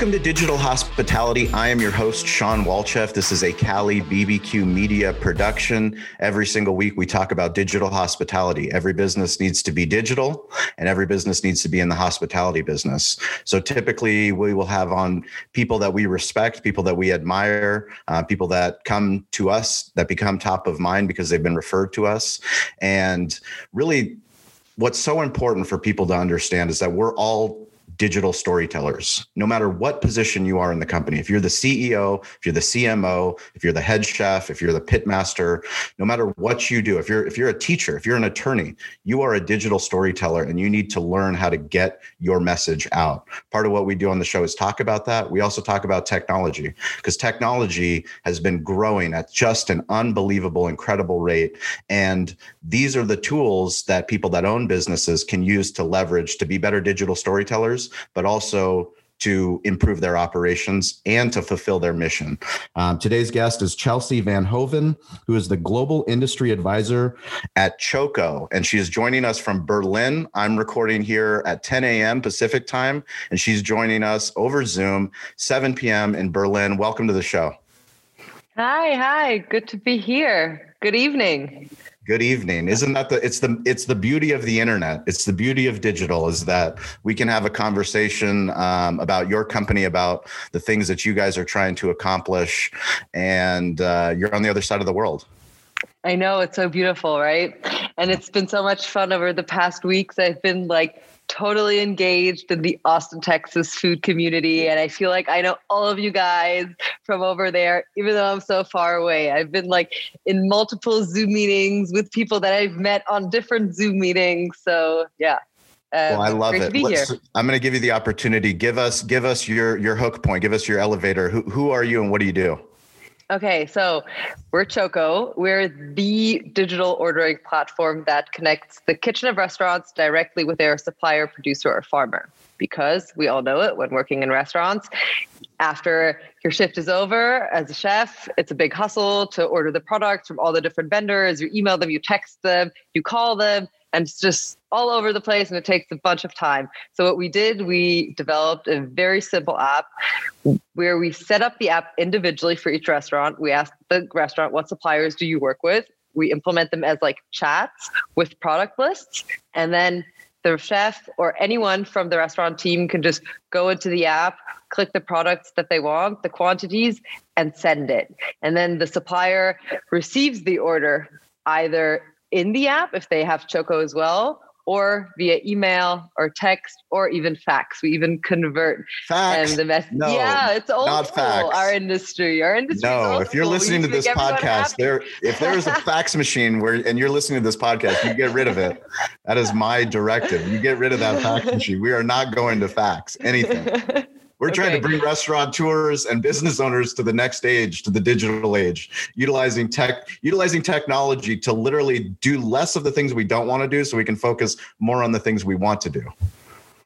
Welcome to Digital Hospitality. I am your host, Shawn Walchef. This is a Cali BBQ media production. Every single week, we talk about digital hospitality. Every business needs to be digital, and every business needs to be in the hospitality business. So typically, we will have on people that we respect, people that we admire, uh, people that come to us that become top of mind because they've been referred to us. And really, what's so important for people to understand is that we're all digital storytellers, no matter what position you are in the company. If you're the CEO, if you're the CMO, if you're the head chef, if you're the pit master, no matter what you do, if you're if you're a teacher, if you're an attorney, you are a digital storyteller and you need to learn how to get your message out. Part of what we do on the show is talk about that. We also talk about technology because technology has been growing at just an unbelievable incredible rate and these are the tools that people that own businesses can use to leverage to be better digital storytellers but also to improve their operations and to fulfill their mission. Um, today's guest is Chelsea van Hooven, who is the global industry advisor at Choco, and she is joining us from Berlin. I'm recording here at 10 a.m. Pacific time, and she's joining us over Zoom, 7 p.m. in Berlin. Welcome to the show. Hi, hi. Good to be here. Good evening. Good evening. Isn't that the it's the it's the beauty of the internet. It's the beauty of digital is that we can have a conversation um, about your company, about the things that you guys are trying to accomplish, and uh, you're on the other side of the world. I know it's so beautiful, right? And it's been so much fun over the past weeks. I've been like totally engaged in the Austin, Texas food community. And I feel like I know all of you guys from over there, even though I'm so far away. I've been like in multiple Zoom meetings with people that I've met on different Zoom meetings. So yeah. Um, well, I love it. I'm going to give you the opportunity. Give us, give us your your hook point. Give us your elevator. Who who are you and what do you do? Okay, so we're Choco. We're the digital ordering platform that connects the kitchen of restaurants directly with their supplier, producer, or farmer. Because we all know it when working in restaurants, after your shift is over as a chef, it's a big hustle to order the products from all the different vendors. You email them, you text them, you call them, and it's just all over the place and it takes a bunch of time. So what we did, we developed a very simple app where we set up the app individually for each restaurant. We asked the restaurant, what suppliers do you work with? We implement them as like chats with product lists. And then the chef or anyone from the restaurant team can just go into the app, click the products that they want, the quantities, and send it. And then the supplier receives the order either in the app if they have Choco as well, or via email or text or even fax. We even convert fax. And the mess- no, yeah, it's old not school. Fax. Our industry, our industry. No, if you're listening to this podcast, there if there is a fax machine where and you're listening to this podcast, you get rid of it. That is my directive. You get rid of that fax machine. We are not going to fax anything. We're okay. trying to bring restaurateurs and business owners to the next age, to the digital age, utilizing tech, utilizing technology to literally do less of the things we don't want to do so we can focus more on the things we want to do.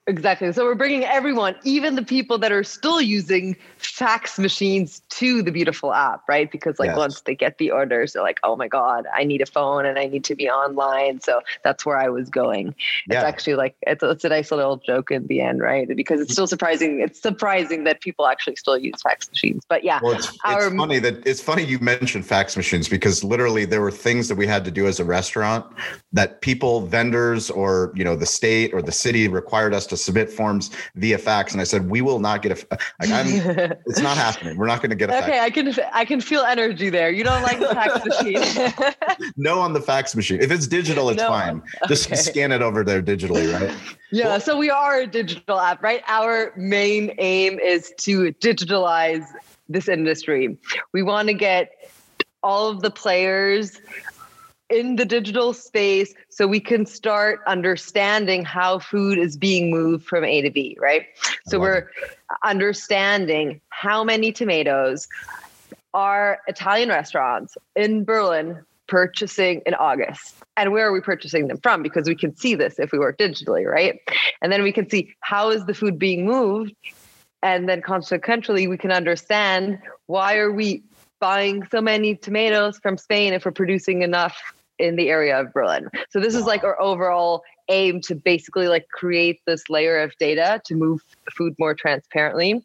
Exactly. So we're bringing everyone, even the people that are still using fax machines, to the beautiful app, right? Because like yes. once they get the orders, they're like, "Oh my god, I need a phone and I need to be online." So that's where I was going. Yeah. It's actually like it's, it's a nice little joke in the end, right? Because it's still surprising. It's surprising that people actually still use fax machines. But yeah, well, it's, our, it's funny that it's funny you mentioned fax machines because literally there were things that we had to do as a restaurant that people, vendors, or you know the state or the city required us to to submit forms via fax, and I said we will not get a. Like I'm, it's not happening. We're not going to get a. Okay, fax. I can I can feel energy there. You don't like the fax machine. no, on the fax machine. If it's digital, it's no. fine. Just okay. scan it over there digitally, right? Yeah. Well, so we are a digital app, right? Our main aim is to digitalize this industry. We want to get all of the players in the digital space so we can start understanding how food is being moved from A to B, right? So we're it. understanding how many tomatoes are Italian restaurants in Berlin purchasing in August. And where are we purchasing them from? Because we can see this if we work digitally, right? And then we can see how is the food being moved. And then consequently, we can understand why are we buying so many tomatoes from Spain if we're producing enough in the area of Berlin. So this is like our overall aim to basically like create this layer of data to move food more transparently.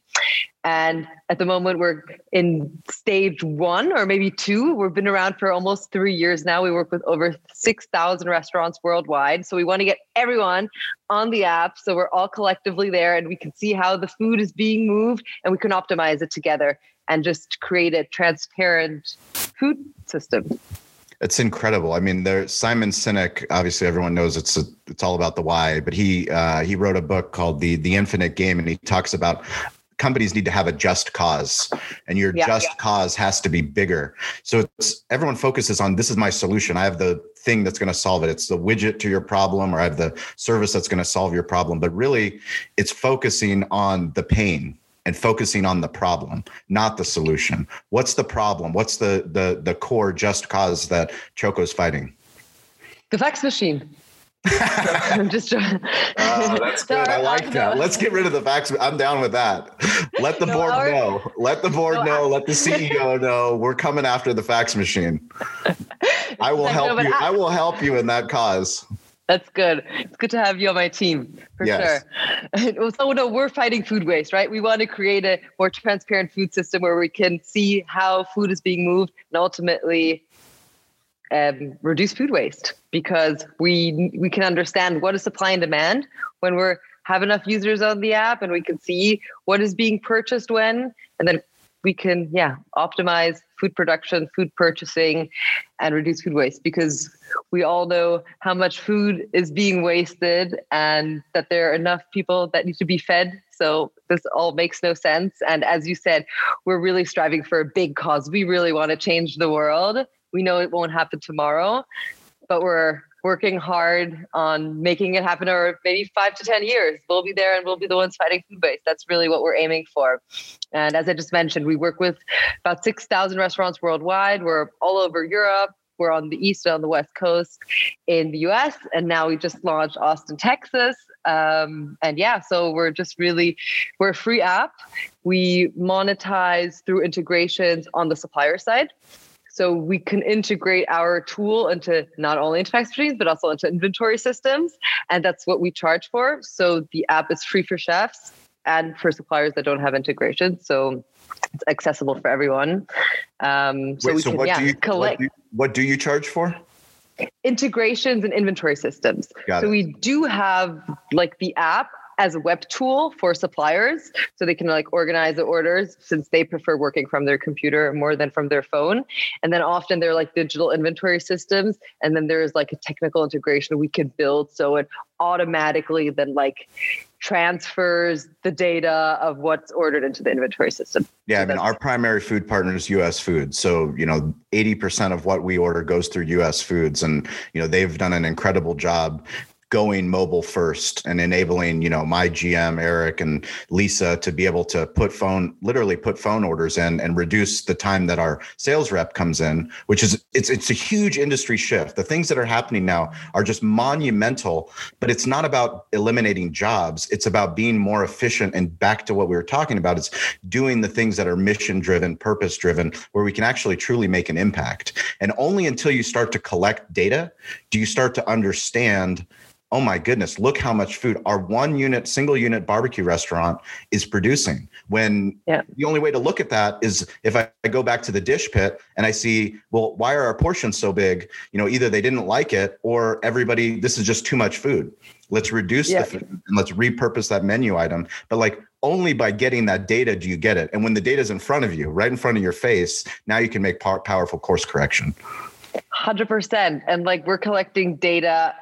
And at the moment, we're in stage one or maybe two. We've been around for almost three years now. We work with over 6,000 restaurants worldwide. So we want to get everyone on the app. So we're all collectively there and we can see how the food is being moved and we can optimize it together and just create a transparent food system. It's incredible. I mean, there Simon Sinek. Obviously, everyone knows it's a, it's all about the why. But he uh, he wrote a book called the the Infinite Game, and he talks about companies need to have a just cause and your yeah, just yeah. cause has to be bigger so it's everyone focuses on this is my solution i have the thing that's going to solve it it's the widget to your problem or i have the service that's going to solve your problem but really it's focusing on the pain and focusing on the problem not the solution what's the problem what's the the the core just cause that choco's fighting the fax machine I'm just trying. Oh, that's good. I like that. Let's get rid of the facts. I'm down with that. Let the no, board our, know. Let the board no, know. Let the CEO know. We're coming after the fax machine. I will help no, you. I, I will help you in that cause. That's good. It's good to have you on my team for yes. sure. so no, we're fighting food waste, right? We want to create a more transparent food system where we can see how food is being moved and ultimately um, reduce food waste because we we can understand what is supply and demand when we're have enough users on the app and we can see what is being purchased when and then we can yeah optimize food production food purchasing and reduce food waste because we all know how much food is being wasted and that there are enough people that need to be fed so this all makes no sense and as you said we're really striving for a big cause we really want to change the world we know it won't happen tomorrow, but we're working hard on making it happen or maybe five to 10 years. We'll be there and we'll be the ones fighting food waste. That's really what we're aiming for. And as I just mentioned, we work with about 6,000 restaurants worldwide. We're all over Europe. We're on the East and on the West Coast in the US. And now we just launched Austin, Texas. Um, and yeah, so we're just really, we're a free app. We monetize through integrations on the supplier side. So we can integrate our tool into not only into fax machines, but also into inventory systems. And that's what we charge for. So the app is free for chefs and for suppliers that don't have integration. So it's accessible for everyone. Um, so Wait, we so can, yeah, you, collect. What do, what do you charge for? integrations and inventory systems. Got so it. we do have like the app as a web tool for suppliers so they can like organize the orders since they prefer working from their computer more than from their phone and then often they're like digital inventory systems and then there's like a technical integration we can build so it automatically then like transfers the data of what's ordered into the inventory system. Yeah, so I mean, our primary food partner is US Foods. So, you know, 80% of what we order goes through US Foods. And, you know, they've done an incredible job going mobile first and enabling you know my gm eric and lisa to be able to put phone literally put phone orders in and reduce the time that our sales rep comes in which is it's it's a huge industry shift. The things that are happening now are just monumental but it's not about eliminating jobs. It's about being more efficient and back to what we were talking about. It's doing the things that are mission driven purpose driven where we can actually truly make an impact. And only until you start to collect data do you start to understand oh my goodness, look how much food our one unit, single unit barbecue restaurant is producing. When yeah. the only way to look at that is if I, I, go back to the dish pit and I see, well, why are our portions so big? You know, either they didn't like it or everybody, this is just too much food. Let's reduce yeah. the food and let's repurpose that menu item. But like only by getting that data do you get it. And when the data is in front of you, right in front of your face, now you can make powerful course correction. 100%. And like we're collecting data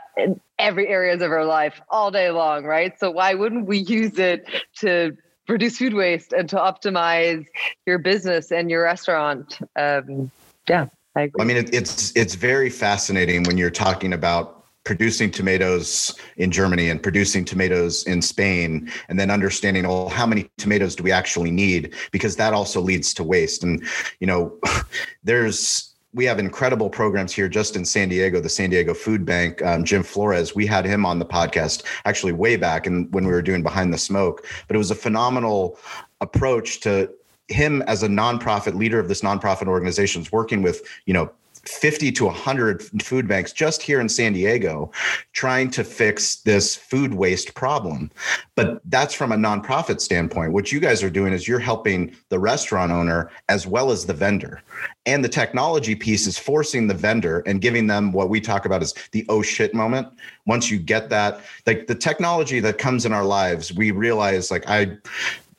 every areas of our life all day long, right? So why wouldn't we use it to reduce food waste and to optimize your business and your restaurant? Um, yeah, I. I mean, it, it's it's very fascinating when you're talking about producing tomatoes in Germany and producing tomatoes in Spain, and then understanding, oh, how many tomatoes do we actually need? Because that also leads to waste. And you know, there's we have incredible programs here just in San Diego, the San Diego Food Bank. Um, Jim Floros, we had him on the podcast actually way back and when we were doing Behind the Smoke. But it was a phenomenal approach to him as a nonprofit leader of this nonprofit organization, is working with you know 50 to 100 food banks just here in San Diego trying to fix this food waste problem. But that's from a nonprofit standpoint. What you guys are doing is you're helping the restaurant owner as well as the vendor. And the technology piece is forcing the vendor and giving them what we talk about as the oh shit moment. Once you get that, like the technology that comes in our lives, we realize like I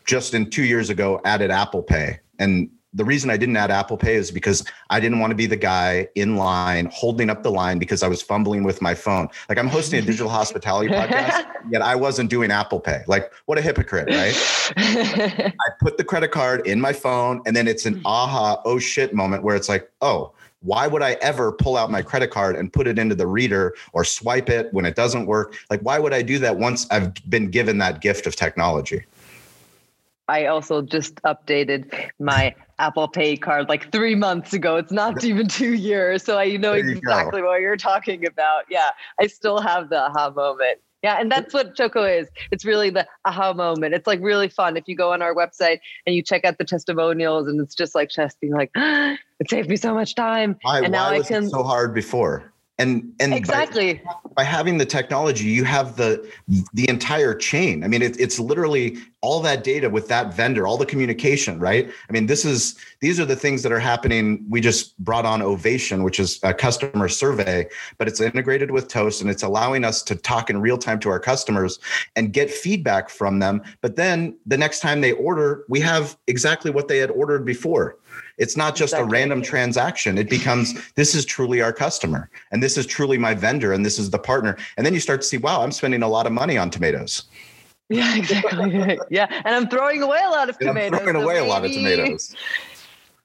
just in two years ago added Apple Pay. And the reason I didn't add Apple Pay is because I didn't want to be the guy in line holding up the line because I was fumbling with my phone. Like I'm hosting a digital hospitality podcast, yet I wasn't doing Apple Pay. Like what a hypocrite, right? I put the credit card in my phone and then it's an hmm. aha, oh shit moment where it's like, oh, why would I ever pull out my credit card and put it into the reader or swipe it when it doesn't work? Like, why would I do that once I've been given that gift of technology? I also just updated my Apple Pay card like three months ago. It's not even two years. So I know exactly what you're talking about. Yeah. I still have the aha moment. Yeah, and that's what Choco is. It's really the aha moment. It's like really fun. If you go on our website and you check out the testimonials, and it's just like Chess being like, "It saved me so much time." Why, and now why I can so hard before and and exactly by, having the technology you have the the entire chain. I mean it, it's literally all that data with that vendor all the communication right? I mean this is these are the things that are happening. We just brought on ovation which is a customer survey but it's integrated with toast and it's allowing us to talk in real time to our customers and get feedback from them. But then the next time they order we have exactly what they had ordered before it's not just exactly. a random transaction. It becomes this is truly our customer and this is truly my vendor and this is the partner. And then you start to see, wow, I'm spending a lot of money on tomatoes. Yeah, exactly. yeah. And I'm throwing away a lot of tomatoes. I'm throwing so away maybe, a lot of tomatoes.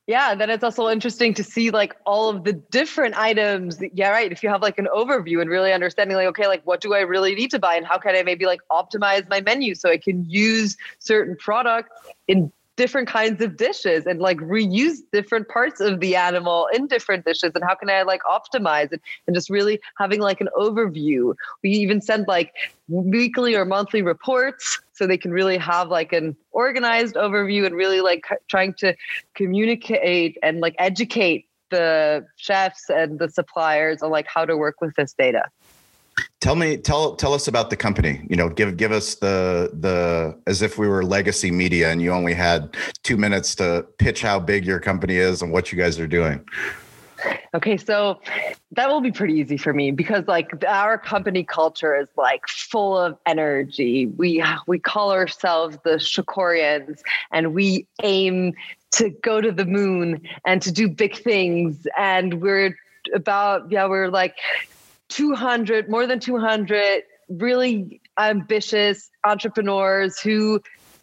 Yeah, then it's also interesting to see like all of the different items. Yeah, right. If you have like an overview and really understanding, like, okay, like what do I really need to buy and how can I maybe like optimize my menu so I can use certain products in different kinds of dishes and like reuse different parts of the animal in different dishes and how can i like optimize it? And just really having like an overview. We even send like weekly or monthly reports so they can really have like an organized overview and really like trying to communicate and like educate the chefs and the suppliers on like how to work with this data Tell me, tell tell us about the company. You know, give give us the the as if we were legacy media and you only had two minutes to pitch how big your company is and what you guys are doing. Okay, so that will be pretty easy for me because like our company culture is like full of energy. We we call ourselves the Chocorians and we aim to go to the moon and to do big things and we're about yeah, we're like 200, more than 200 really ambitious entrepreneurs who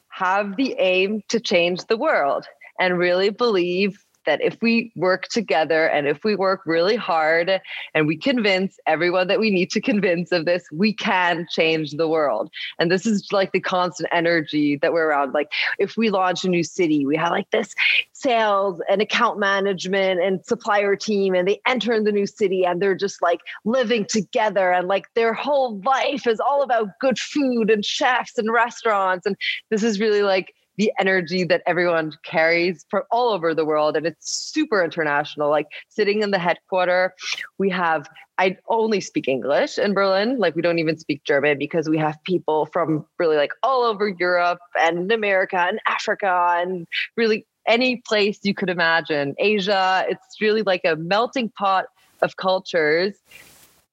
have the aim to change the world and really believe that if we work together and if we work really hard and we convince everyone that we need to convince of this, we can change the world. And this is like the constant energy that we're around. Like if we launch a new city, we have like this sales and account management and supplier team, and they enter in the new city and they're just like living together and like their whole life is all about good food and chefs and restaurants. And this is really like the energy that everyone carries from all over the world. And it's super international. Like sitting in the headquarter, we have I only speak English in Berlin. Like we don't even speak German because we have people from really like all over Europe and America and Africa and really any place you could imagine. Asia. It's really like a melting pot of cultures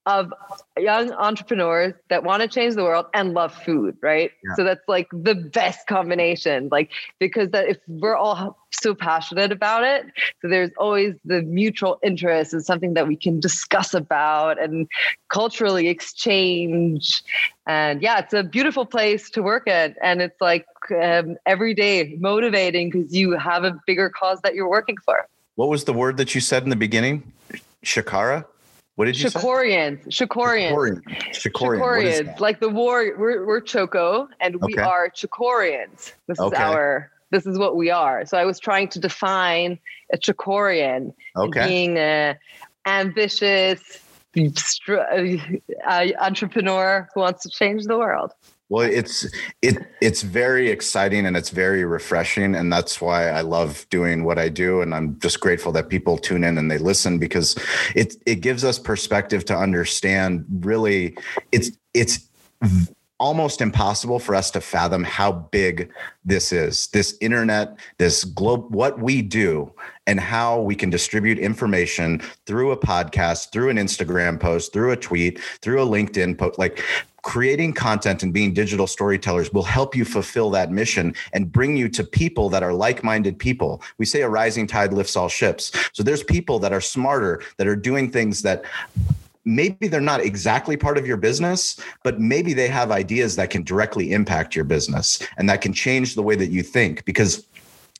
of young entrepreneurs that want to change the world and love food, right? Yeah. So that's like the best combination. Like because that if we're all so passionate about it, so there's always the mutual interest and something that we can discuss about and culturally exchange. And yeah, it's a beautiful place to work at, and it's like um, every day motivating because you have a bigger cause that you're working for. What was the word that you said in the beginning? Shakara? What did you Chocorians. say? Like the war, we're, we're Choco and we okay. are Chocorians. This okay. is our, this is what we are. So I was trying to define a Chocorian okay. being a ambitious uh, entrepreneur who wants to change the world. Well, it's it it's very exciting and it's very refreshing, and that's why I love doing what I do. And I'm just grateful that people tune in and they listen because it it gives us perspective to understand. Really, it's it's almost impossible for us to fathom how big this is this internet this globe what we do and how we can distribute information through a podcast through an instagram post through a tweet through a linkedin post like creating content and being digital storytellers will help you fulfill that mission and bring you to people that are like-minded people. We say a rising tide lifts all ships. So there's people that are smarter that are doing things that maybe they're not exactly part of your business, but maybe they have ideas that can directly impact your business and that can change the way that you think because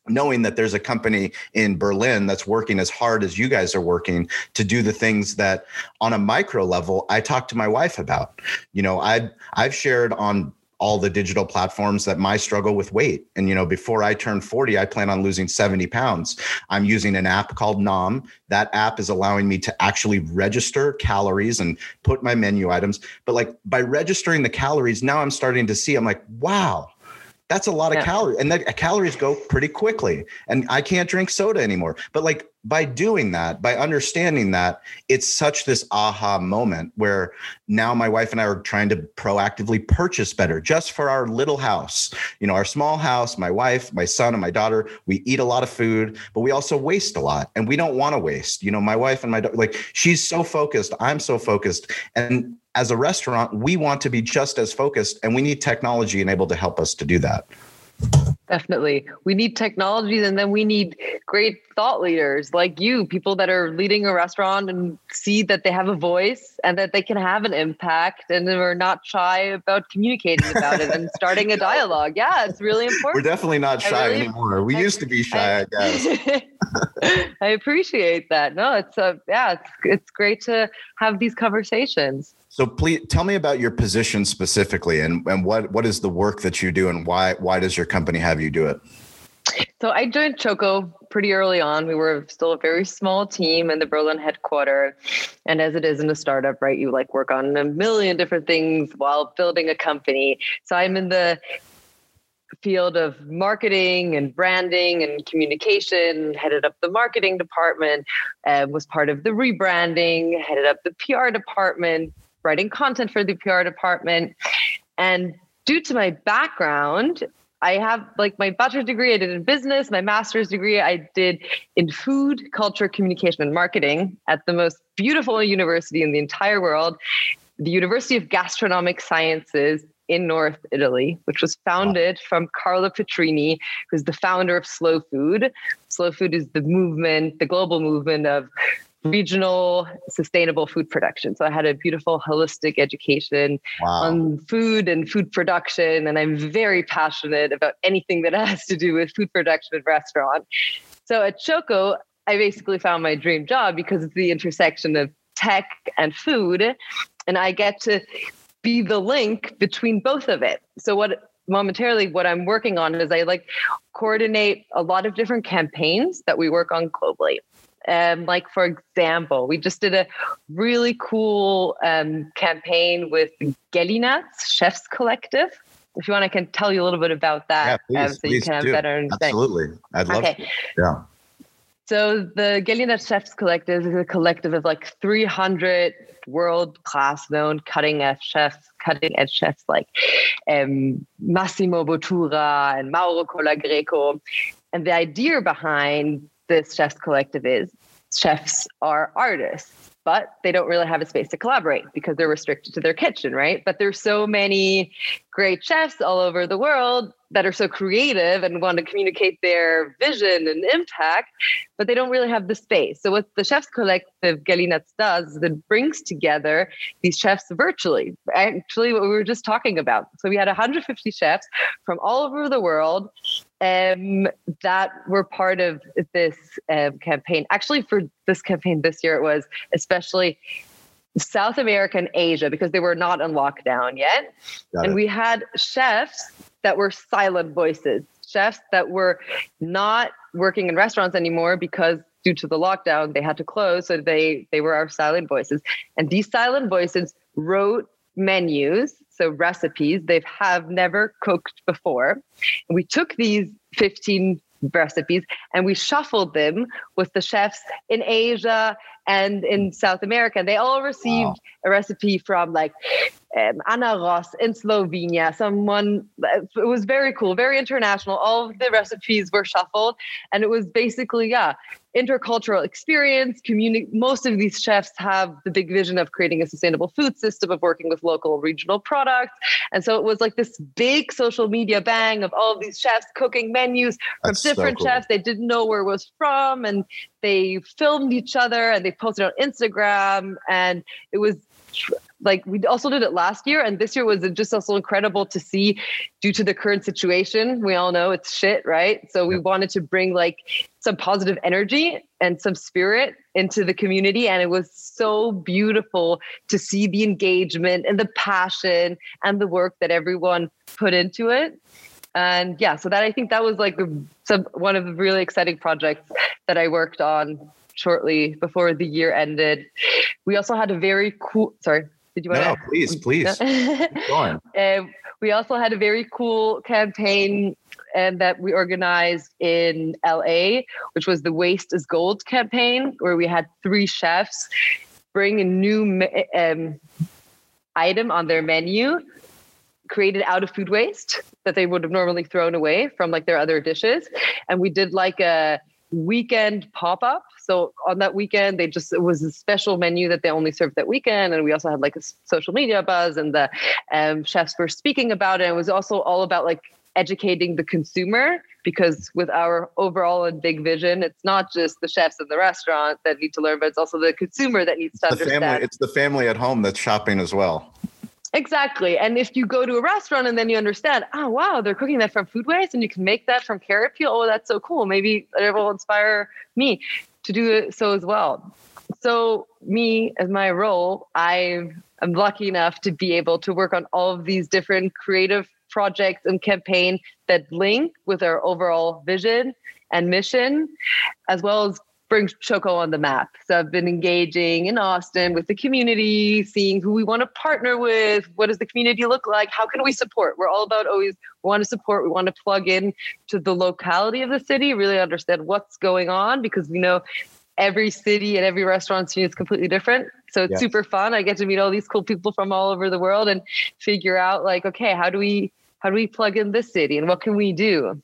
knowing that there's a company in Berlin that's working as hard as you guys are working to do the things that on a micro level I talk to my wife about. You know, I I've shared on all the digital platforms that my struggle with weight. And, you know, before I turn 40, I plan on losing 70 pounds. I'm using an app called Noom. That app is allowing me to actually register calories and put my menu items. But like by registering the calories, now I'm starting to see, I'm like, wow, that's a lot of yeah. calories and the calories go pretty quickly and i can't drink soda anymore. But like by doing that by understanding that it's such this aha moment where now my wife and i are trying to proactively purchase better just for our little house. You know our small house my wife my son and my daughter we eat a lot of food but we also waste a lot and we don't want to waste. You know my wife and my daughter, like she's so focused i'm so focused and as a restaurant, we want to be just as focused and we need technology enabled to help us to do that. Definitely. We need technologies and then we need great thought leaders like you, people that are leading a restaurant and see that they have a voice and that they can have an impact and are not shy about communicating about it and starting a dialogue. Yeah, it's really important. We're definitely not shy really, anymore. We I, used to be shy, I, I guess. I appreciate that. No, it's a yeah, it's it's great to have these conversations. So please tell me about your position specifically and, and what, what is the work that you do and why, why does your company have you do it? So I joined Choco pretty early on. We were still a very small team in the Berlin headquarters. And as it is in a startup, right, you like work on a million different things while building a company. So I'm in the field of marketing and branding and communication, headed up the marketing department, uh, was part of the rebranding, headed up the PR department, writing content for the PR department. And due to my background, I have like my bachelor's degree, I did in business, my master's degree, I did in food, culture, communication, and marketing at the most beautiful university in the entire world, the University of Gastronomic Sciences in North Italy, which was founded from Carlo Petrini, who's the founder of Slow Food. Slow Food is the movement, the global movement of regional sustainable food production. So I had a beautiful holistic education wow. on food and food production. And I'm very passionate about anything that has to do with food production and restaurant. So at Choco, I basically found my dream job because it's the intersection of tech and food. And I get to be the link between both of it. So what momentarily what I'm working on is I like coordinate a lot of different campaigns that we work on globally. Um, like for example, we just did a really cool um, campaign with Gelinaz Chefs Collective. If you want, I can tell you a little bit about that, yeah, please, um, so you can have do. better understanding. Absolutely, I'd love. Okay. To. Yeah. So the Gelinaz Chefs Collective is a collective of like 300 world class known cutting edge chefs, cutting edge chefs like um, Massimo Bottura and Mauro Colagreco. And the idea behind this chefs collective is chefs are artists but they don't really have a space to collaborate because they're restricted to their kitchen right but there's so many great chefs all over the world that are so creative and want to communicate their vision and impact, but they don't really have the space. So, what the Chefs Collective Gelinaz does is it brings together these chefs virtually. Actually, what we were just talking about. So, we had 150 chefs from all over the world um, that were part of this um, campaign. Actually, for this campaign this year, it was especially South America and Asia because they were not in lockdown yet. Got and it. we had chefs that were silent voices, chefs that were not working in restaurants anymore because due to the lockdown they had to close so they they were our silent voices and these silent voices wrote menus so recipes they have never cooked before. And we took these 15 recipes and we shuffled them with the chefs in Asia and in South America. They all received wow. a recipe from like um, Ana Roš in Slovenia. Someone, it was very cool, very international. All of the recipes were shuffled, and it was basically, yeah, intercultural experience. Community. Most of these chefs have the big vision of creating a sustainable food system, of working with local regional products, and so it was like this big social media bang of all of these chefs cooking menus from That's different so cool. chefs. They didn't know where it was from, and they filmed each other and they posted on Instagram, and it was like we also did it last year and this year was just also incredible to see due to the current situation. We all know it's shit right? So we wanted to bring like some positive energy and some spirit into the community and it was so beautiful to see the engagement and the passion and the work that everyone put into it and yeah so that i think that was like some one of the really exciting projects that i worked on shortly before the year ended. We also had a very cool. Sorry, did you want no, to? Please, please. um, we also had a very cool campaign and that we organized in LA, which was the Waste is Gold campaign, where we had three chefs bring a new um, item on their menu created out of food waste that they would have normally thrown away from like their other dishes. And we did like a weekend pop-up. So on that weekend, they just it was a special menu that they only served that weekend, and we also had like a social media buzz, and the um, chefs were speaking about it. It was also all about like educating the consumer because with our overall and big vision it's not just the chefs in the restaurant that need to learn but it's also the consumer that needs to the understand. family, it's the family at home that's shopping as well Exactly. And if you go to a restaurant and then you understand, oh, wow, they're cooking that from food waste and you can make that from carrot peel. Oh, that's so cool. Maybe it will inspire me to do so as well. So, me as my role, I am lucky enough to be able to work on all of these different creative projects and campaign that link with our overall vision and mission, as well as bring Choco on the map. So I've been engaging in Austin with the community, seeing who we want to partner with, what does the community look like, how can we support? We're all about always want to support, we want to plug in to the locality of the city, really understand what's going on because we know every city and every restaurant scene is completely different. So it's yes. super fun. I get to meet all these cool people from all over the world and figure out like, okay, how do we how do we plug in this city and what can we do?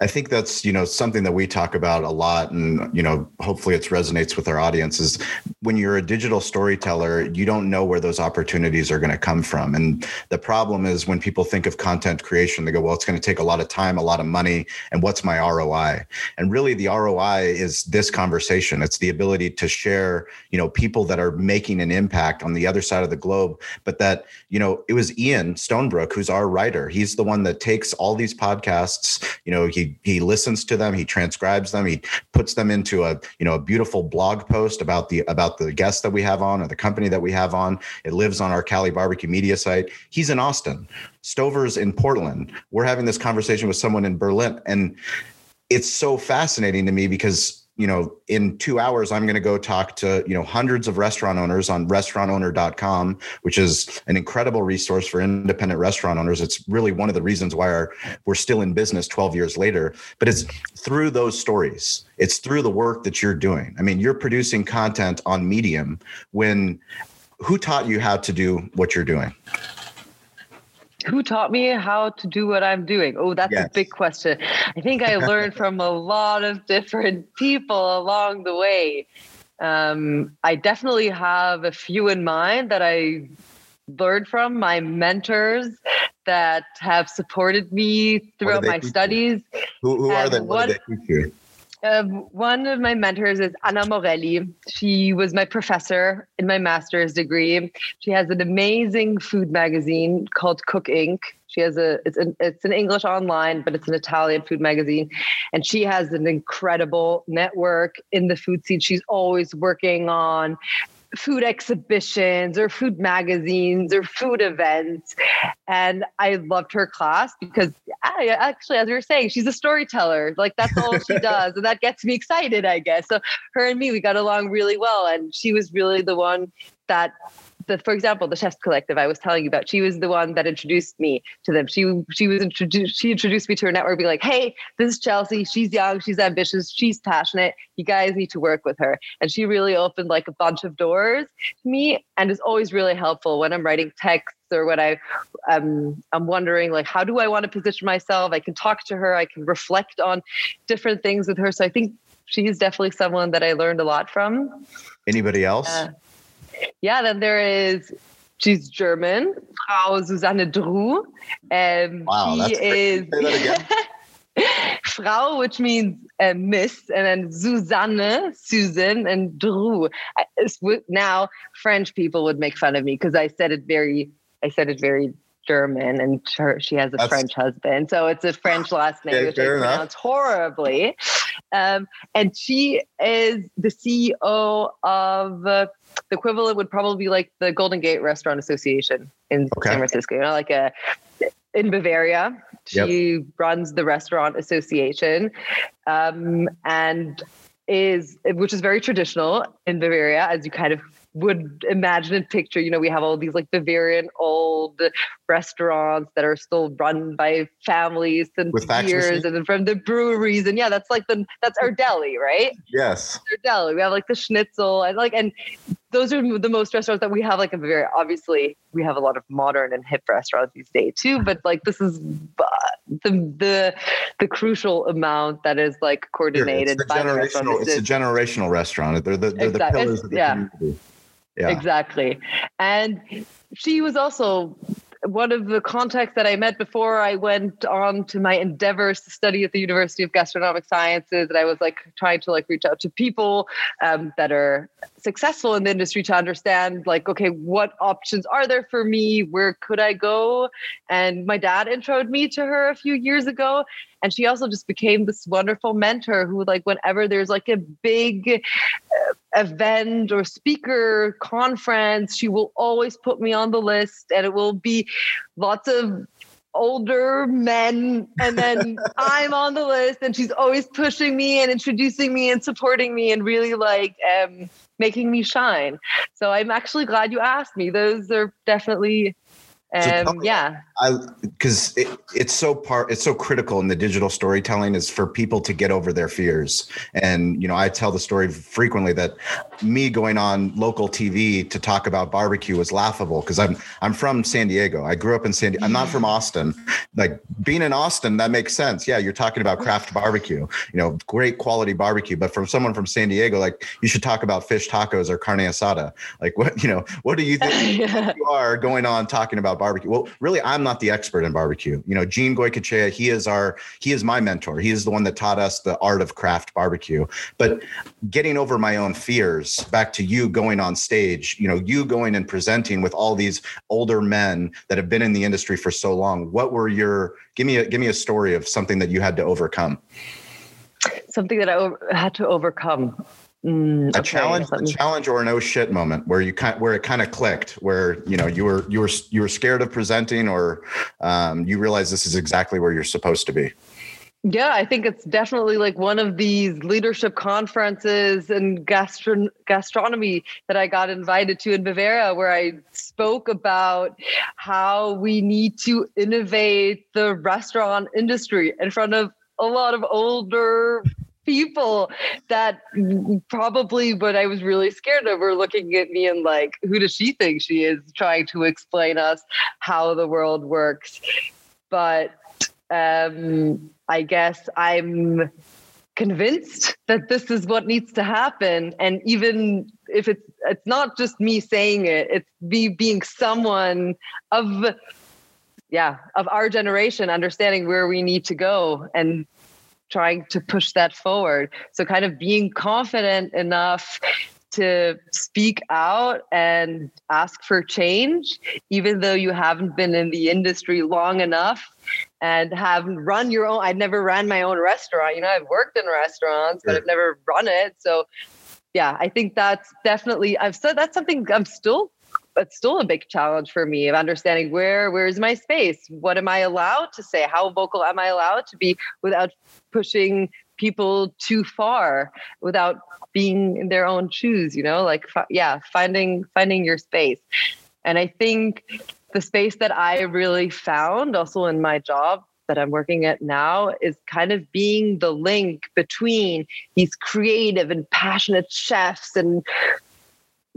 I think that's you know something that we talk about a lot, and you know hopefully it resonates with our audience. Is when you're a digital storyteller, you don't know where those opportunities are going to come from, and the problem is when people think of content creation, they go, "Well, it's going to take a lot of time, a lot of money, and what's my ROI?" And really, the ROI is this conversation. It's the ability to share, you know, people that are making an impact on the other side of the globe, but that you know it was Ian Stonebrook who's our writer. He's the one that takes all these podcasts. You know, he he listens to them, he transcribes them, he puts them into a you know a beautiful blog post about the about the guests that we have on or the company that we have on. It lives on our Cali Barbecue Media site. He's in Austin. Stover's in Portland. We're having this conversation with someone in Berlin, and it's so fascinating to me because you know, in two hours, I'm going to go talk to, you know, hundreds of restaurant owners on restaurantowner.com, which is an incredible resource for independent restaurant owners. It's really one of the reasons why our, we're still in business 12 years later. But it's through those stories, it's through the work that you're doing. I mean, you're producing content on Medium when who taught you how to do what you're doing? Who taught me how to do what I'm doing? Oh, that's yes. a big question. I think I learned from a lot of different people along the way. Um, I definitely have a few in mind that I learned from my mentors that have supported me throughout my studies. Who, who are they? What, what do they teach you? Um, one of my mentors is Anna Morelli. She was my professor in my master's degree. She has an amazing food magazine called Cook Inc. She has a it's an it's an English online, but it's an Italian food magazine, and she has an incredible network in the food scene. She's always working on food exhibitions or food magazines or food events. And I loved her class because I actually, as you were saying, she's a storyteller. Like that's all she does. And that gets me excited, I guess. So her and me, we got along really well. And she was really the one that the, for example, the Chefs Collective I was telling you about, she was the one that introduced me to them. She she was introduced she introduced me to her network, being like, "Hey, this is Chelsea. She's young, she's ambitious, she's passionate. You guys need to work with her." And she really opened like a bunch of doors to me, and is always really helpful when I'm writing texts or when I um, I'm wondering like, how do I want to position myself? I can talk to her. I can reflect on different things with her. So I think she's definitely someone that I learned a lot from. Anybody else? Uh, yeah, then there is she's German, Frau Susanne Droux. Um, wow, she is Frau, which means uh, Miss, and then Susanne, Susan, and Droux. Now French people would make fun of me because I said it very, I said it very German, and her, she has a That's, French husband, so it's a French last name, which I pronounce horribly. Um, and she is the CEO of uh, the equivalent would probably be like the Golden Gate Restaurant Association in okay. San Francisco. You know, like a in Bavaria. She yep. runs the restaurant association, um, and is which is very traditional in Bavaria, as you kind of would imagine and picture. You know, we have all these like Bavarian old restaurants that are still run by families and years, and then from the breweries, and yeah, that's like the that's our deli, right? Yes, our deli. We have like the schnitzel, and like and those are the most restaurants that we have like a very obviously we have a lot of modern and hip restaurants these days too but like this is the the the crucial amount that is like coordinated it's generational it's a generational restaurant they're the, they're exactly. the pillars of the yeah. community yeah. Exactly. And she was also one of the contacts that I met before I went on to my endeavors to study at the University of Gastronomic Sciences. And I was like trying to like reach out to people um, that are successful in the industry to understand like, okay, what options are there for me? Where could I go? And my dad introed me to her a few years ago. And she also just became this wonderful mentor who, like, whenever there's like a big uh, event or speaker conference, she will always put me on the list and it will be lots of older men. And then i'm on the list and she's always pushing me and introducing me and supporting me and really like um, making me shine. So i'm actually glad you asked me. Those are definitely um, yeah I because it, it's so part it's so critical in the digital storytelling is for people to get over their fears. And you know, I tell the story frequently that me going on local TV to talk about barbecue was laughable because I'm I'm from San Diego. I grew up in San Diego. I'm not from Austin. Like being in Austin, that makes sense. Yeah, you're talking about craft barbecue, you know, great quality barbecue. But from someone from San Diego, like you should talk about fish tacos or carne asada. Like what, you know, what do you think yeah. you are going on talking about barbecue? Well, really, I'm not the expert in barbecue. You know, Gene Goycochea, he is our, he is my mentor. He is the one that taught us the art of craft barbecue. But getting over my own fears, back to you going on stage, you know, you going and presenting with all these older men that have been in the industry for so long. What were your, give me a, give me a story of something that you had to overcome. Something that I had to overcome. Mm, a okay, challenge, a challenge, or an oh shit moment where you kind, where it kind of clicked, where you know you were you were you were scared of presenting, or um, you realize this is exactly where you're supposed to be. Yeah, I think it's definitely like one of these leadership conferences and gastro- gastronomy that I got invited to in Bavaria, where I spoke about how we need to innovate the restaurant industry in front of a lot of older people that probably what I was really scared of were looking at me and like, who does she think she is trying to explain us how the world works? But um, I guess I'm convinced that this is what needs to happen and even if it's it's not just me saying it it's me being someone of yeah of our generation understanding where we need to go and trying to push that forward. So, kind of being confident enough to speak out and ask for change, even though you haven't been in the industry long enough and haven't run your own. I've never ran my own restaurant. You know, I've worked in restaurants, but I've never run it. So, yeah, I think that's definitely, I've said that's something I'm still it's still a big challenge for me of understanding where where is my space? What am i allowed to say? How vocal am i allowed to be without pushing people too far without being in their own shoes you know? Like yeah finding finding your space. And i think the space that i really found also in my job that I'm working at now is kind of being the link between these creative and passionate chefs and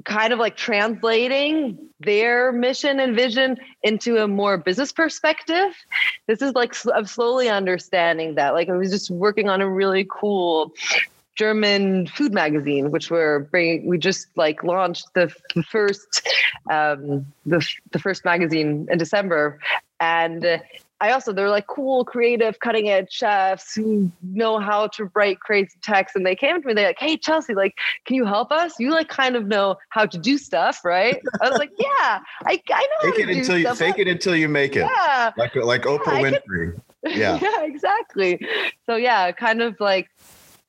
kind of like translating their mission and vision into a more business perspective. This is like I'm slowly understanding that. Like I was just working on a really cool German food magazine, which we're bringing. We just like launched the, first um, the the first magazine in December, and I also they're like cool, creative, cutting edge chefs who know how to write crazy text. And they came to me, they're like, "Hey, Chelsea, like, can you help us? You like kind of know how to do stuff, right?" I was like, "Yeah, I, I know." Fake it until you stuff. fake it until you make it. Yeah, like like Oprah yeah, Winfrey. yeah, yeah, exactly. So yeah, kind of like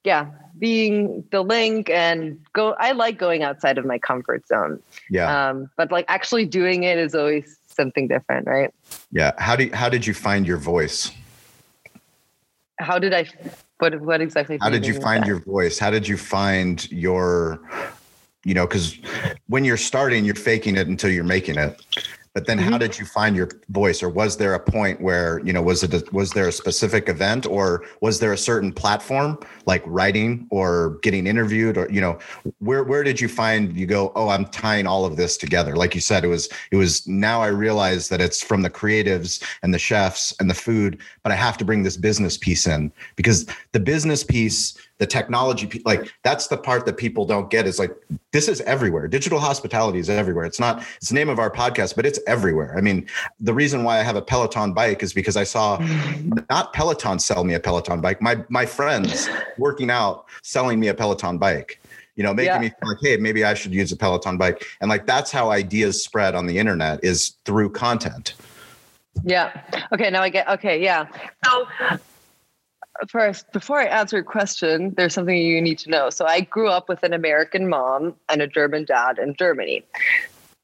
yeah, being the link and go. I like going outside of my comfort zone. Yeah, um, but like actually doing it is always something different, right? Yeah. How do you, how did you find your voice? How did I what what exactly How did you find your voice? How did you find your you know cuz when you're starting you're faking it until you're making it but then mm-hmm. how did you find your voice? Or was there a point where you know was it a, was there a specific event? Or was there a certain platform like writing or getting interviewed? Or you know where where did you find you go oh i'm tying all of this together. Like you said it was it was now i realize that it's from the creatives and the chefs and the food but i have to bring this business piece in. Because the business piece the technology like that's the part that people don't get is like this is everywhere. Digital hospitality is everywhere. It's not it's the name of our podcast but it's everywhere. I mean the reason why i have a peloton bike is because i saw mm-hmm. not peloton sell me a peloton bike. My my friends working out selling me a peloton bike you know making yeah. me feel like hey maybe i should use a peloton bike. And like that's how ideas spread on the internet is through content. Yeah. Okay now i get okay yeah. So first, before I answer your question, there's something you need to know. So I grew up with an American mom and a German dad in Germany.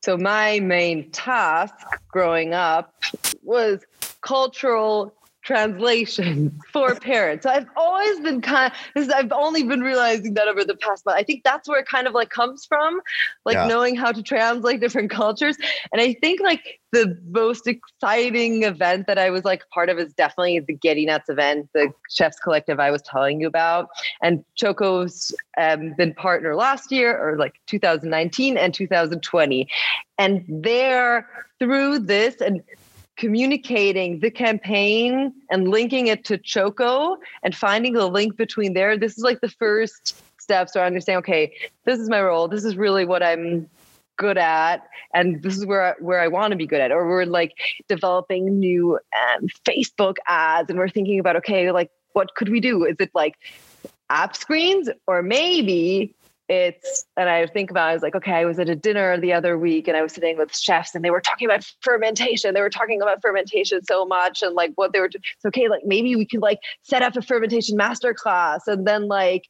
So my main task growing up was cultural translation for parents. So I've always been kind of, I've only been realizing that over the past month. I think that's where it kind of like comes from, like yeah. knowing how to translate different cultures. And I think like the most exciting event that I was like part of is definitely the Gelinaz event, the Chefs Collective I was telling you about. And Choco's um, been partner last year or like 2019 and 2020. And there through this and communicating the campaign and linking it to Choco and finding the link between there. This is like the first steps to understand, okay, this is my role. This is really what I'm good at and this is where I, where I want to be good at or we're like developing new um, Facebook ads and we're thinking about okay like what could we do is it like app screens or maybe it's and I think about I was like, okay, I was at a dinner the other week and I was sitting with chefs and they were talking about fermentation. They were talking about fermentation so much and like what they were doing. So okay, like maybe we could like set up a fermentation masterclass and then like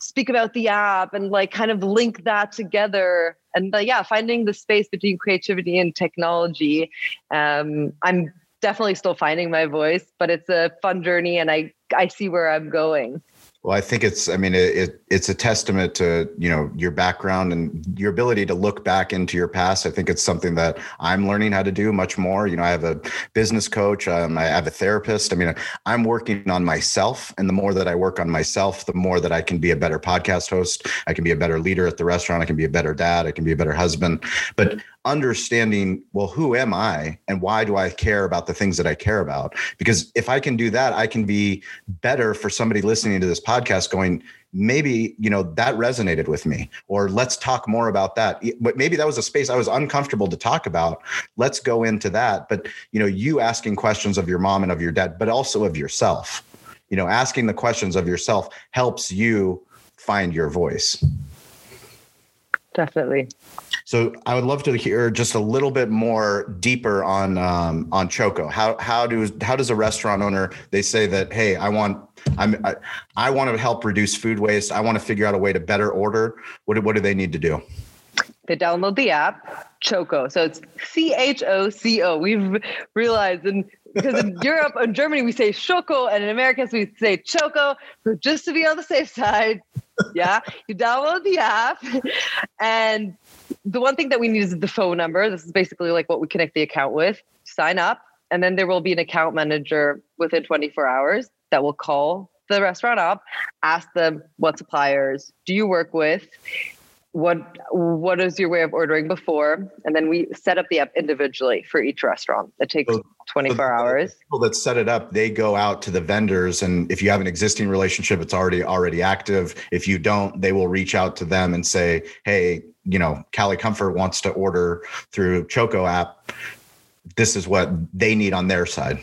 speak about the app and like kind of link that together. And uh, yeah, finding the space between creativity and technology. Um, I'm definitely still finding my voice, but it's a fun journey and I I see where I'm going. Well, I think it's, I mean, it, it, it's a testament to, you know, your background and your ability to look back into your past. I think it's something that I'm learning how to do much more. You know, I have a business coach, um, I have a therapist. I mean, I'm working on myself. And the more that I work on myself, the more that I can be a better podcast host. I can be a better leader at the restaurant. I can be a better dad. I can be a better husband. But understanding well who am i and why do i care about the things that i care about? Because if i can do that i can be better for somebody listening to this podcast going maybe you know that resonated with me or let's talk more about that. But maybe that was a space i was uncomfortable to talk about. Let's go into that. But you know you asking questions of your mom and of your dad but also of yourself. You know asking the questions of yourself helps you find your voice. Definitely so I would love to hear just a little bit more deeper on um, on Choco. How how do how does a restaurant owner they say that hey I want I'm I, I want to help reduce food waste. I want to figure out a way to better order. What what do they need to do? They download the app Choco. So it's C H O C O. We've realized, and because in Europe and Germany we say Schoko, and in Americans we say Choco. So just to be on the safe side, yeah, you download the app, and the one thing that we need is the phone number. This is basically like what we connect the account with. Sign up, and then there will be an account manager within 24 hours that will call the restaurant up, ask them what suppliers do you work with, what what is your way of ordering before, and then we set up the app individually for each restaurant. It takes so, 24 so hours. People that set it up, they go out to the vendors, and if you have an existing relationship, it's already already active. If you don't, they will reach out to them and say, "Hey, you know, Cali Comfort wants to order through Choco app. This is what they need on their side."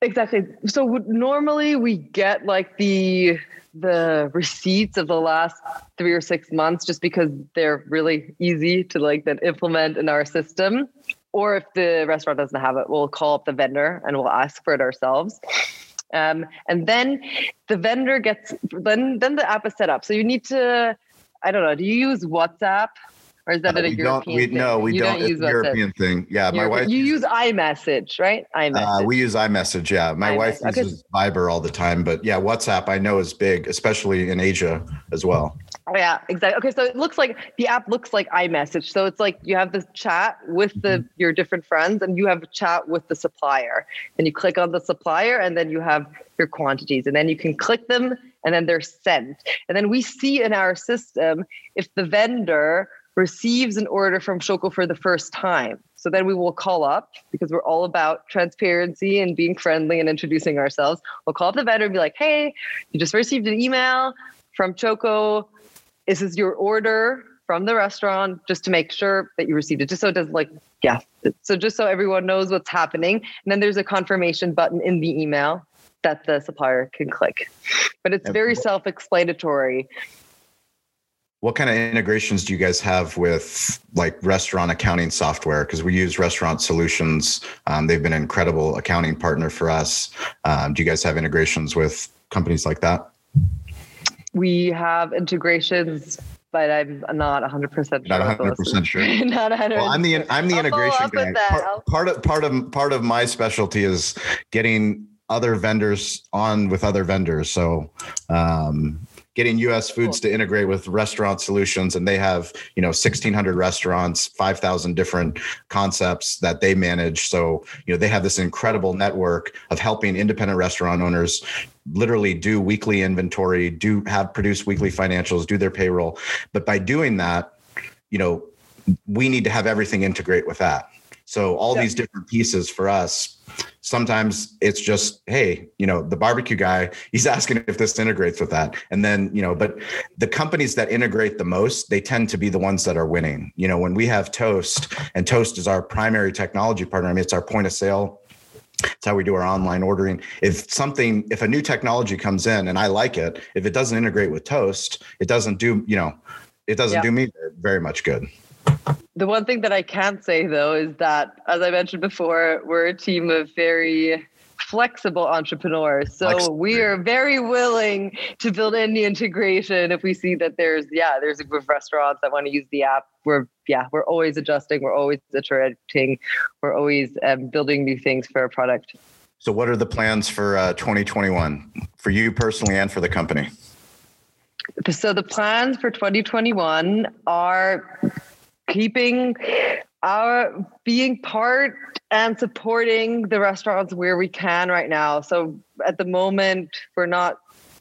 Exactly. So normally we get like the the receipts of the last three or six months just because they're really easy to like then implement in our system. Or if the restaurant doesn't have it, we'll call up the vendor and we'll ask for it ourselves. Um, and then the vendor gets then then the app is set up. So you need to I don't know. Do you use WhatsApp or is that uh, a European we, thing? No, we you don't. don't use it's a European thing. Yeah, European. my wife. You use iMessage, right? iMessage. Uh, we use iMessage. Yeah, my iMessage. wife uses okay. Viber all the time, but yeah, WhatsApp I know is big, especially in Asia as well. Oh, yeah, exactly. Okay, so it looks like the app looks like iMessage. So it's like you have the chat with the mm-hmm. your different friends, and you have a chat with the supplier. And you click on the supplier, and then you have your quantities, and then you can click them, and then they're sent. And then we see in our system if the vendor receives an order from Schoko for the first time. So then we will call up because we're all about transparency and being friendly and introducing ourselves. We'll call up the vendor and be like, hey, you just received an email from Choco. This is your order from the restaurant just to make sure that you received it, just so it doesn't like, yeah. So just so everyone knows what's happening. And then there's a confirmation button in the email that the supplier can click. But it's very self explanatory what kind of integrations do you guys have with like restaurant accounting software? Because we use Restaurant Solutions. Um, they've been an incredible accounting partner for us. Um, do you guys have integrations with companies like that? We have integrations, but I'm not 100 percent sure. Not 100 percent sure. not 100. Well, I'm the I'm the I'll integration guy. Part, part of part of part of my specialty is getting other vendors on with other vendors. So um, getting US Foods to integrate with restaurant solutions and they have, you know, 1600 restaurants, 5000 different concepts that they manage. So, you know, they have this incredible network of helping independent restaurant owners literally do weekly inventory, do have produce weekly financials, do their payroll. But by doing that, you know, we need to have everything integrate with that. So all yeah. these different pieces for us sometimes it's just hey you know the barbecue guy he's asking if this integrates with that and then you know but the companies that integrate the most they tend to be the ones that are winning you know when we have toast and toast is our primary technology partner i mean it's our point of sale it's how we do our online ordering. If something, if a new technology comes in and I like it, if it doesn't integrate with Toast, it doesn't do, you know, it doesn't yeah. do me very much good. The one thing that I can't say though is that, as I mentioned before, we're a team of very flexible entrepreneurs. So Flexible. we are very willing to build in the integration if we see that there's yeah, there's a group of restaurants that want to use the app. We're yeah, we're always adjusting, we're always iterating, we're always um, building new things for our product. So what are the plans for uh, 2021 for you personally and for the company? So the plans for 2021 are keeping our being part and supporting the restaurants where we can right now. So at the moment, we're not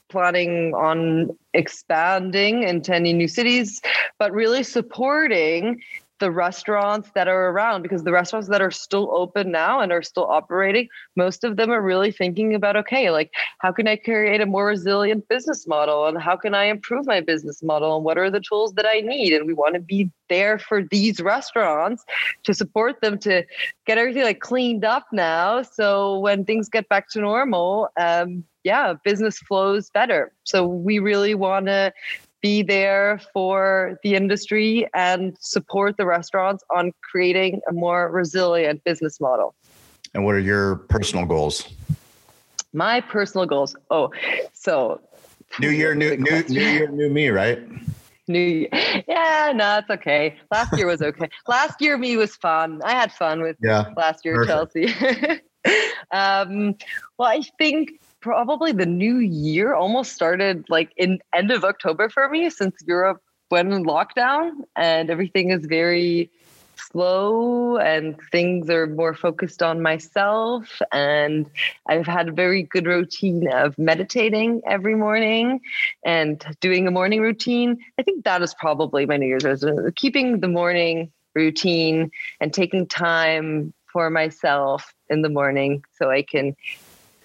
planning on expanding into any new cities, but really supporting the restaurants that are around because the restaurants that are still open now and are still operating, most of them are really thinking about okay, like how can I create a more resilient business model and how can I improve my business model and what are the tools that I need? And we want to be there for these restaurants to support them to get everything like cleaned up now. So when things get back to normal, um, yeah, business flows better. So we really want to be there for the industry and support the restaurants on creating a more resilient business model. And what are your personal goals? My personal goals. Oh, so new year, new new new year, new me, right? New year. yeah, no, it's okay. Last year was okay. last year me was fun. I had fun with yeah, last year perfect. Chelsea. um, well, I think probably the new year almost started like in end of October for me since Europe went in lockdown and everything is very slow and things are more focused on myself. And i've had a very good routine of meditating every morning and doing a morning routine. I think that is probably my new year's resolution keeping the morning routine and taking time for myself in the morning so i can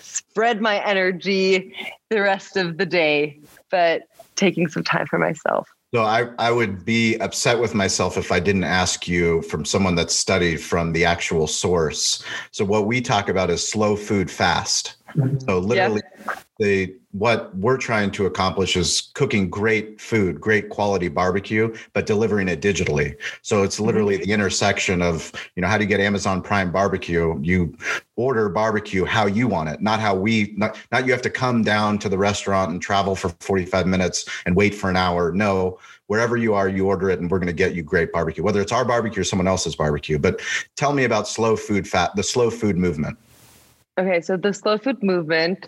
spread my energy the rest of the day, but taking some time for myself. So I, I would be upset with myself if I didn't ask you from someone that's studied from the actual source. So what we talk about is slow food fast. Mm-hmm. So literally the what we're trying to accomplish is cooking great food, great quality barbecue, but delivering it digitally. So it's literally the intersection of, you know, how do you get Amazon Prime barbecue? You order barbecue how you want it, not how we not not you have to come down to the restaurant and travel for 45 minutes and wait for an hour. No, wherever you are, you order it and we're going to get you great barbecue, whether it's our barbecue or someone else's barbecue. But tell me about slow food fat, the slow food movement. Okay, so the slow food movement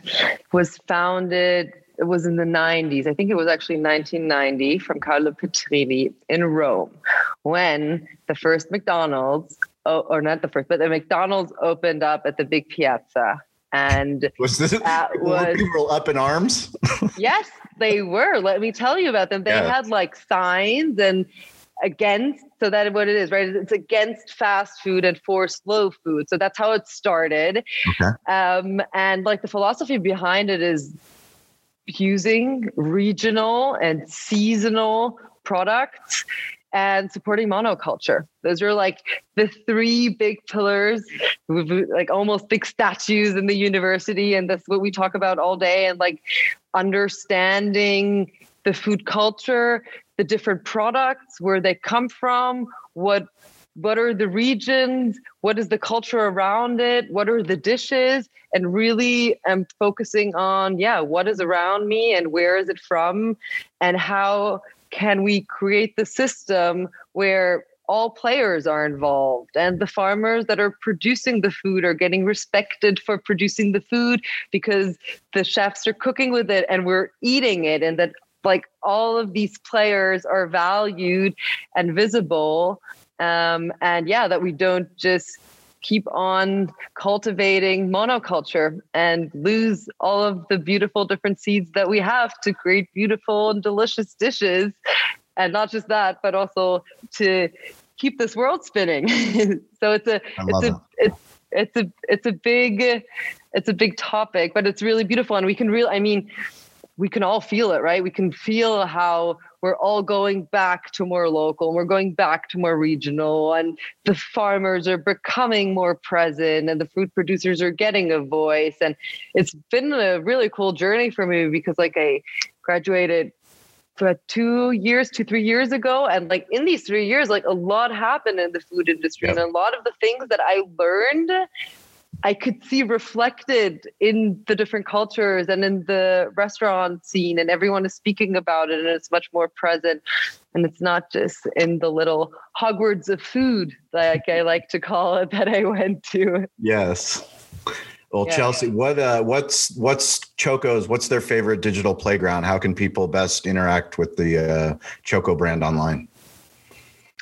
was founded it was in the 90s. I think it was actually 1990 from Carlo Petrini in Rome when the first McDonald's, oh, or not the first, but the McDonald's opened up at the big piazza. And was this that was, people up in arms? yes, they were. Let me tell you about them. They yeah. had like signs and against so that what it is right it's against fast food and for slow food so that's how it started okay. um, and like the philosophy behind it is using regional and seasonal products and supporting monoculture. Those are like the three big pillars, like almost big statues in the university. And that's what we talk about all day. And like understanding the food culture, the different products, where they come from, what what are the regions, what is the culture around it, what are the dishes, and really am focusing on yeah, what is around me and where is it from, and how can we create the system where all players are involved and the farmers that are producing the food are getting respected for producing the food because the chefs are cooking with it and we're eating it and that like all of these players are valued and visible um, and yeah that we don't just keep on cultivating monoculture and lose all of the beautiful different seeds that we have to create beautiful and delicious dishes. And not just that but also to keep this world spinning. So it's a it's a it's it's a it's a big it's a big topic but it's really beautiful. And we can really i mean we can all feel it, right? We can feel how we're all going back to more local, and we're going back to more regional, and the farmers are becoming more present, and the food producers are getting a voice. And it's been a really cool journey for me because, like, I graduated for two years, two, three years ago. And like in these three years, like a lot happened in the food industry. Yep. And a lot of the things that I learned I could see reflected in the different cultures and in the restaurant scene, and everyone is speaking about it, and it's much more present. And it's not just in the little Hogwarts of food, like I like to call it, that I went to. Yes. Well, yeah. Chelsea, what uh, what's what's Choco's? What's their favorite digital playground? How can people best interact with the uh, Choco brand online?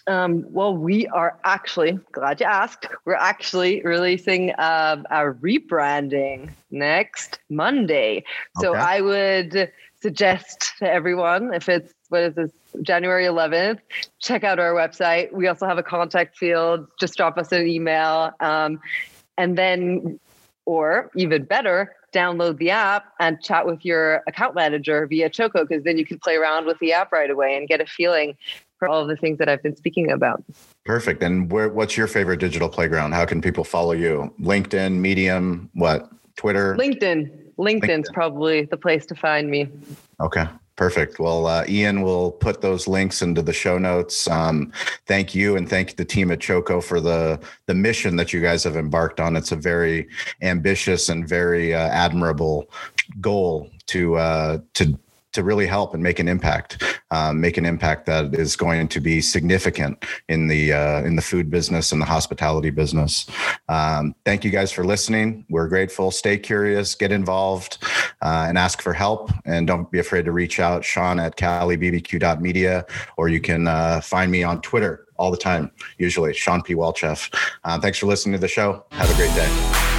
Um, well, we are actually glad you asked. We're actually releasing uh, our rebranding next Monday. So okay. I would suggest to everyone if it's what is this January 11th, check out our website. We also have a contact field. Just drop us an email, um, and then, or even better, download the app and chat with your account manager via Choco because then you can play around with the app right away and get a feeling for all of the things that I've been speaking about. Perfect. And where, what's your favorite digital playground? How can people follow you? LinkedIn, Medium, what? Twitter? LinkedIn. LinkedIn's LinkedIn. probably the place to find me. Okay. Perfect. Well, uh, Ian will put those links into the show notes. Um, thank you, and thank the team at Choco for the the mission that you guys have embarked on. It's a very ambitious and very uh, admirable goal to uh, to to really help and make an impact, um, make an impact that is going to be significant in the uh, in the food business and the hospitality business. Um, thank you guys for listening. We're grateful. Stay curious, get involved, uh, and ask for help. And don't be afraid to reach out, Shawn at calibbq.media, or you can uh, find me on Twitter all the time, usually Shawn P. Walchef. Uh, thanks for listening to the show. Have a great day.